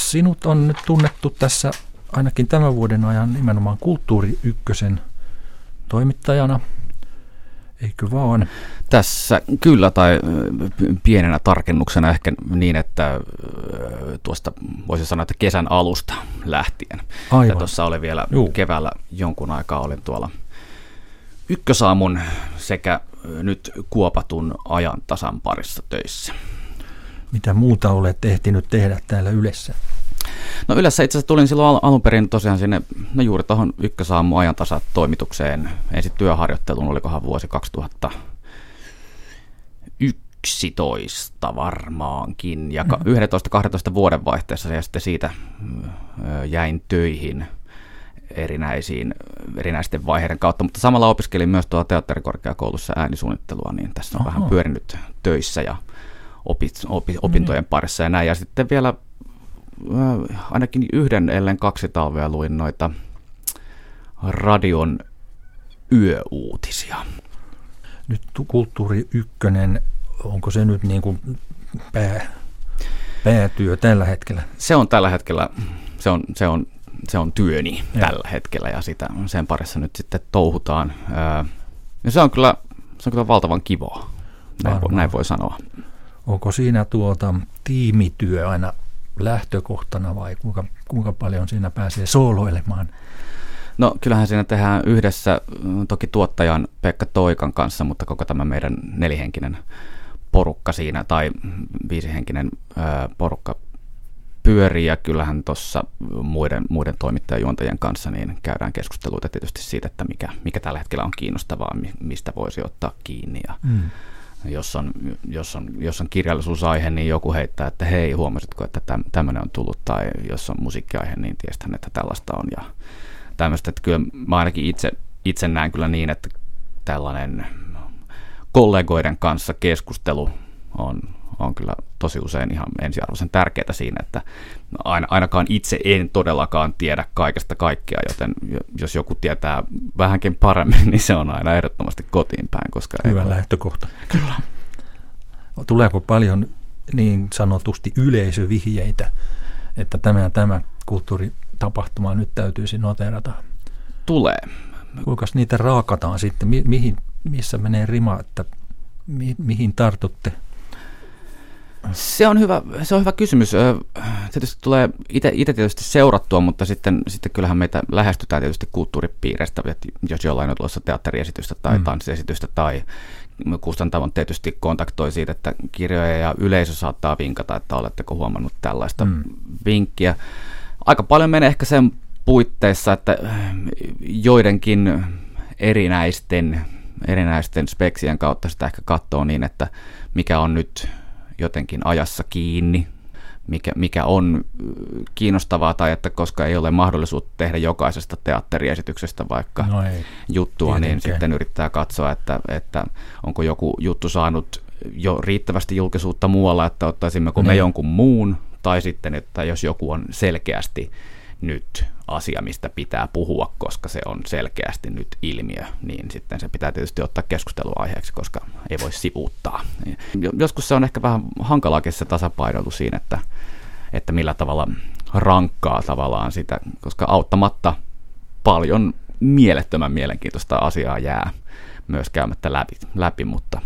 sinut on nyt tunnettu tässä ainakin tämän vuoden ajan nimenomaan Kulttuuri Ykkösen toimittajana, eikö vaan? Tässä kyllä, tai pienenä tarkennuksena ehkä niin, että tuosta voisi sanoa, että kesän alusta lähtien. Aivan. Ja tuossa oli vielä Juu. keväällä jonkun aikaa olin tuolla ykkösaamun sekä nyt kuopatun ajan tasan parissa töissä. Mitä muuta olet ehtinyt tehdä täällä Ylessä? No Ylessä itse asiassa tulin silloin alun perin tosiaan sinne, no juuri tuohon ykkösaamu tasa toimitukseen ensin työharjoitteluun, olikohan vuosi 2011 varmaankin, ja 11-12 vuoden vaihteessa ja sitten siitä jäin töihin erinäisiin, erinäisten vaiheiden kautta, mutta samalla opiskelin myös tuolla teatterikorkeakoulussa äänisuunnittelua, niin tässä on Aha. vähän pyörinyt töissä ja opit, opi, opintojen parissa ja näin. Ja sitten vielä äh, ainakin yhden ellen kaksi talvea luin noita radion yöuutisia. Nyt kulttuuri ykkönen, onko se nyt niin kuin pää, päätyö tällä hetkellä? Se on tällä hetkellä, se on, se on, se on työni ja. tällä hetkellä ja sitä, sen parissa nyt sitten touhutaan. Äh, ja se on kyllä, se on kyllä valtavan kivaa, näin, näin voi sanoa. Onko siinä tuota tiimityö aina lähtökohtana vai kuinka, kuinka paljon siinä pääsee sooloilemaan? No kyllähän siinä tehdään yhdessä toki tuottajan Pekka Toikan kanssa, mutta koko tämä meidän nelihenkinen porukka siinä tai viisihenkinen ää, porukka pyörii ja kyllähän tuossa muiden, muiden toimittajajuontajien kanssa niin käydään keskusteluita tietysti siitä, että mikä, mikä tällä hetkellä on kiinnostavaa, mistä voisi ottaa kiinni ja mm jos on, jos on, jos on kirjallisuusaihe, niin joku heittää, että hei, huomasitko, että tämmöinen on tullut, tai jos on musiikkiaihe, niin tiestän, että tällaista on, ja tämmöistä, että kyllä mä ainakin itse, itse näen kyllä niin, että tällainen kollegoiden kanssa keskustelu on, on kyllä tosi usein ihan ensiarvoisen tärkeää siinä, että ainakaan itse en todellakaan tiedä kaikesta kaikkea, joten jos joku tietää vähänkin paremmin, niin se on aina ehdottomasti kotiin päin. Koska Hyvä ei lähtökohta. Kyllä. Tuleeko paljon niin sanotusti yleisövihjeitä, että tämä tämä kulttuuritapahtuma nyt täytyisi noterata? Tulee. Kuinka niitä raakataan sitten? Mi- mihin, missä menee rima, että mi- mihin tartutte? Se on hyvä, se on hyvä kysymys. Tietysti tulee itse tietysti seurattua, mutta sitten, sitten kyllähän meitä lähestytään tietysti kulttuuripiireistä, että jos jollain on tuossa teatteriesitystä tai mm. tanssiesitystä tai kustantamon tietysti kontaktoi siitä, että kirjoja ja yleisö saattaa vinkata, että oletteko huomannut tällaista mm. vinkkiä. Aika paljon menee ehkä sen puitteissa, että joidenkin erinäisten, erinäisten speksien kautta sitä ehkä katsoo niin, että mikä on nyt jotenkin ajassa kiinni, mikä, mikä on kiinnostavaa tai että koska ei ole mahdollisuutta tehdä jokaisesta teatteriesityksestä vaikka no ei, juttua, niin tietenkään. niin sitten yrittää katsoa, että, että onko joku juttu saanut jo riittävästi julkisuutta muualla, että ottaisimmeko niin. me jonkun muun, tai sitten, että jos joku on selkeästi nyt asia, mistä pitää puhua, koska se on selkeästi nyt ilmiö, niin sitten se pitää tietysti ottaa keskusteluaiheeksi, koska ei voi sivuuttaa. Joskus se on ehkä vähän hankalaakin se tasapainoilu siinä, että, että millä tavalla rankkaa tavallaan sitä, koska auttamatta paljon mielettömän mielenkiintoista asiaa jää myös käymättä läpi, läpi mutta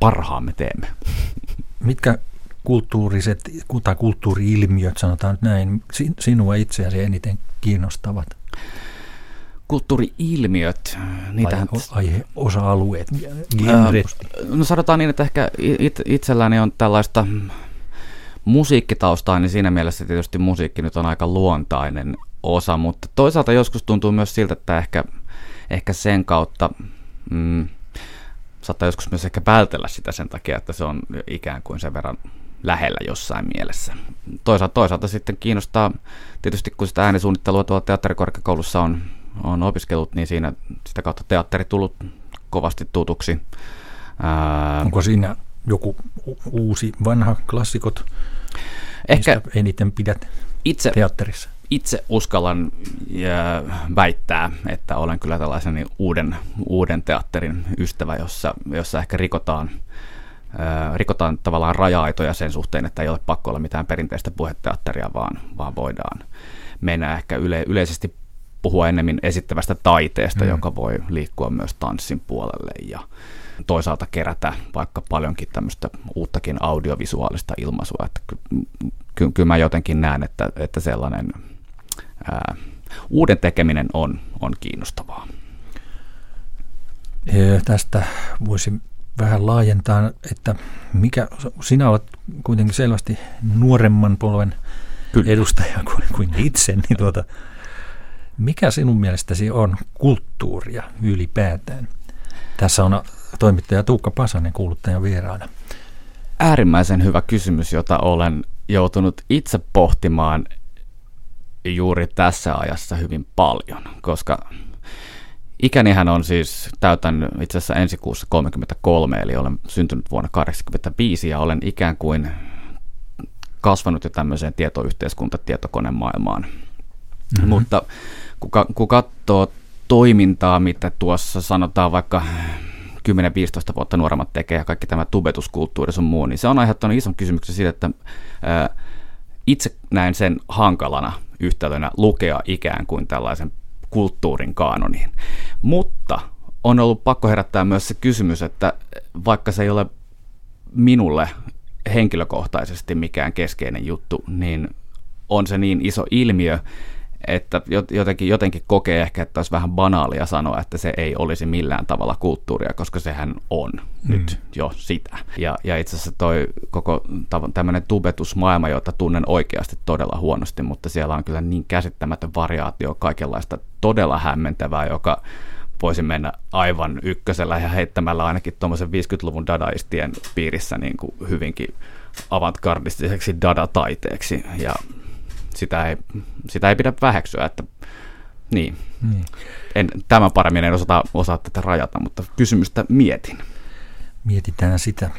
parhaamme teemme. Mitkä kulttuuriset tai kulttuuri-ilmiöt, sanotaan nyt näin, sinua itseäsi eniten kiinnostavat? Kulttuuri-ilmiöt, niitähän... Aihe, osa-alueet, genret. No sanotaan niin, että ehkä itselläni on tällaista musiikkitaustaa, niin siinä mielessä tietysti musiikki nyt on aika luontainen osa, mutta toisaalta joskus tuntuu myös siltä, että ehkä, ehkä sen kautta mm, saattaa joskus myös ehkä vältellä sitä sen takia, että se on ikään kuin sen verran lähellä jossain mielessä. Toisaalta, toisaalta sitten kiinnostaa tietysti, kun sitä äänisuunnittelua tuolla teatterikorkeakoulussa on, on opiskellut, niin siinä sitä kautta teatteri tullut kovasti tutuksi. Ää, Onko siinä joku uusi vanha klassikot, Ehkä eniten pidät itse, teatterissa? Itse uskallan ja väittää, että olen kyllä tällaisen uuden, uuden teatterin ystävä, jossa, jossa ehkä rikotaan rikotaan tavallaan raja-aitoja sen suhteen, että ei ole pakko olla mitään perinteistä puheteatteria, vaan, vaan voidaan mennä ehkä yle, yleisesti puhua enemmän esittävästä taiteesta, mm. joka voi liikkua myös tanssin puolelle ja toisaalta kerätä vaikka paljonkin tämmöistä uuttakin audiovisuaalista ilmaisua. Että ky- ky- kyllä mä jotenkin näen, että, että sellainen ää, uuden tekeminen on, on kiinnostavaa. Tästä voisi vähän laajentaa, että mikä, sinä olet kuitenkin selvästi nuoremman polven Kyllä. edustaja kuin, kuin itse, niin tuota, mikä sinun mielestäsi on kulttuuria ylipäätään? Tässä on toimittaja Tuukka Pasanen kuuluttajan vieraana. Äärimmäisen hyvä kysymys, jota olen joutunut itse pohtimaan juuri tässä ajassa hyvin paljon, koska Ikänihän on siis täytän itse asiassa ensi kuussa 33, eli olen syntynyt vuonna 85 ja olen ikään kuin kasvanut jo tämmöiseen tietoyhteiskunta tietokonemaailmaan. Mm-hmm. Mutta kun, kun katsoo toimintaa, mitä tuossa sanotaan vaikka 10-15 vuotta nuoremmat tekee ja kaikki tämä tubetuskulttuuri sun muu, niin se on aiheuttanut ison kysymyksen siitä, että ää, itse näen sen hankalana yhtälönä lukea ikään kuin tällaisen kulttuurin kaanoniin. Mutta on ollut pakko herättää myös se kysymys, että vaikka se ei ole minulle henkilökohtaisesti mikään keskeinen juttu, niin on se niin iso ilmiö, että jotenkin, jotenkin kokee ehkä, että olisi vähän banaalia sanoa, että se ei olisi millään tavalla kulttuuria, koska sehän on mm. nyt jo sitä. Ja, ja itse asiassa toi koko tämmöinen tubetusmaailma, jota tunnen oikeasti todella huonosti, mutta siellä on kyllä niin käsittämätön variaatio kaikenlaista todella hämmentävää, joka voisi mennä aivan ykkösellä ja heittämällä ainakin tuommoisen 50-luvun dadaistien piirissä niin kuin hyvinkin avantgardistiseksi dada-taiteeksi. Ja sitä ei, sitä ei pidä väheksyä, että niin. niin. En, tämän paremmin en osata, osaa tätä rajata, mutta kysymystä mietin. Mietitään sitä.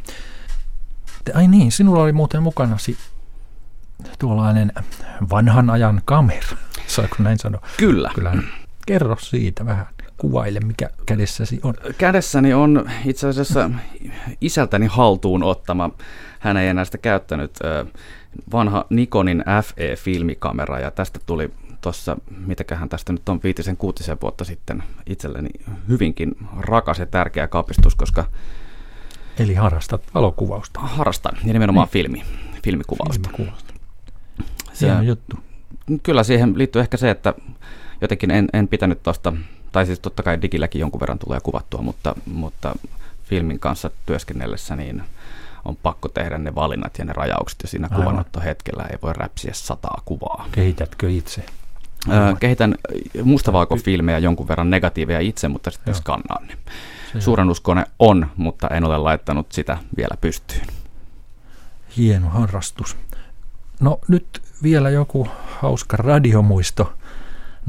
Ai niin, sinulla oli muuten mukana tuollainen vanhan ajan kamera, saako näin sanoa? Kyllä. Kyllä. Kerro siitä vähän, kuvaile mikä kädessäsi on. Kädessäni on itse asiassa isältäni haltuun ottama, hän ei enää sitä käyttänyt, vanha Nikonin FE-filmikamera ja tästä tuli tuossa, mitäköhän tästä nyt on viitisen kuutisen vuotta sitten itselleni hyvinkin rakas ja tärkeä kapistus, koska... Eli harrastat valokuvausta. Harrastan, ja nimenomaan niin. filmi, filmikuvausta. filmikuvausta. Se, Hieno juttu. Kyllä siihen liittyy ehkä se, että jotenkin en, en pitänyt tuosta, tai siis totta kai digilläkin jonkun verran tulee kuvattua, mutta, mutta filmin kanssa työskennellessä niin – on pakko tehdä ne valinnat ja ne rajaukset, ja siinä kuvanottohetkellä ei voi räpsiä sataa kuvaa. Kehitätkö itse? Öö, kehitän mustavalkofilmejä jonkun verran negatiiveja itse, mutta sitten skannaan ne. Suurennuskone on, mutta en ole laittanut sitä vielä pystyyn. Hieno harrastus. No nyt vielä joku hauska radiomuisto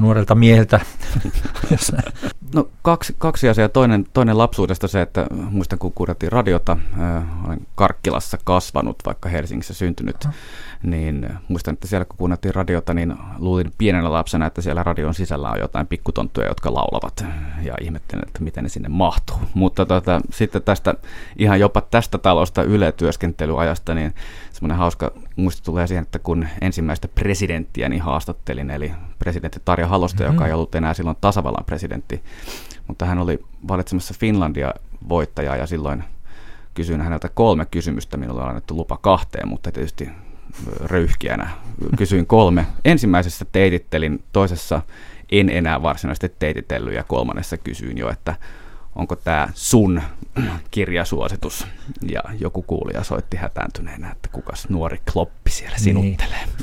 nuorelta mieheltä. no kaksi, kaksi asiaa. Toinen, toinen lapsuudesta se, että muistan kun kuunneltiin radiota, äh, olen Karkkilassa kasvanut, vaikka Helsingissä syntynyt, uh-huh. niin muistan, että siellä kun kuunneltiin radiota, niin luulin pienenä lapsena, että siellä radion sisällä on jotain pikkutonttuja, jotka laulavat ja ihmettelin, että miten ne sinne mahtuu. Mutta tota, sitten tästä ihan jopa tästä talosta yletyöskentelyajasta, niin semmoinen hauska muisto tulee siihen, että kun ensimmäistä presidenttiä niin haastattelin, eli presidentti Tarja Halosta, mm-hmm. joka ei ollut enää silloin tasavallan presidentti, mutta hän oli valitsemassa Finlandia voittajaa ja silloin kysyin häneltä kolme kysymystä, minulle on annettu lupa kahteen, mutta tietysti röyhkiänä kysyin kolme. Ensimmäisessä teitittelin, toisessa en enää varsinaisesti teititellyt ja kolmannessa kysyin jo, että onko tämä sun kirjasuositus? Ja joku kuulija soitti hätääntyneenä, että kukas nuori kloppi siellä sinuttelee. Niin.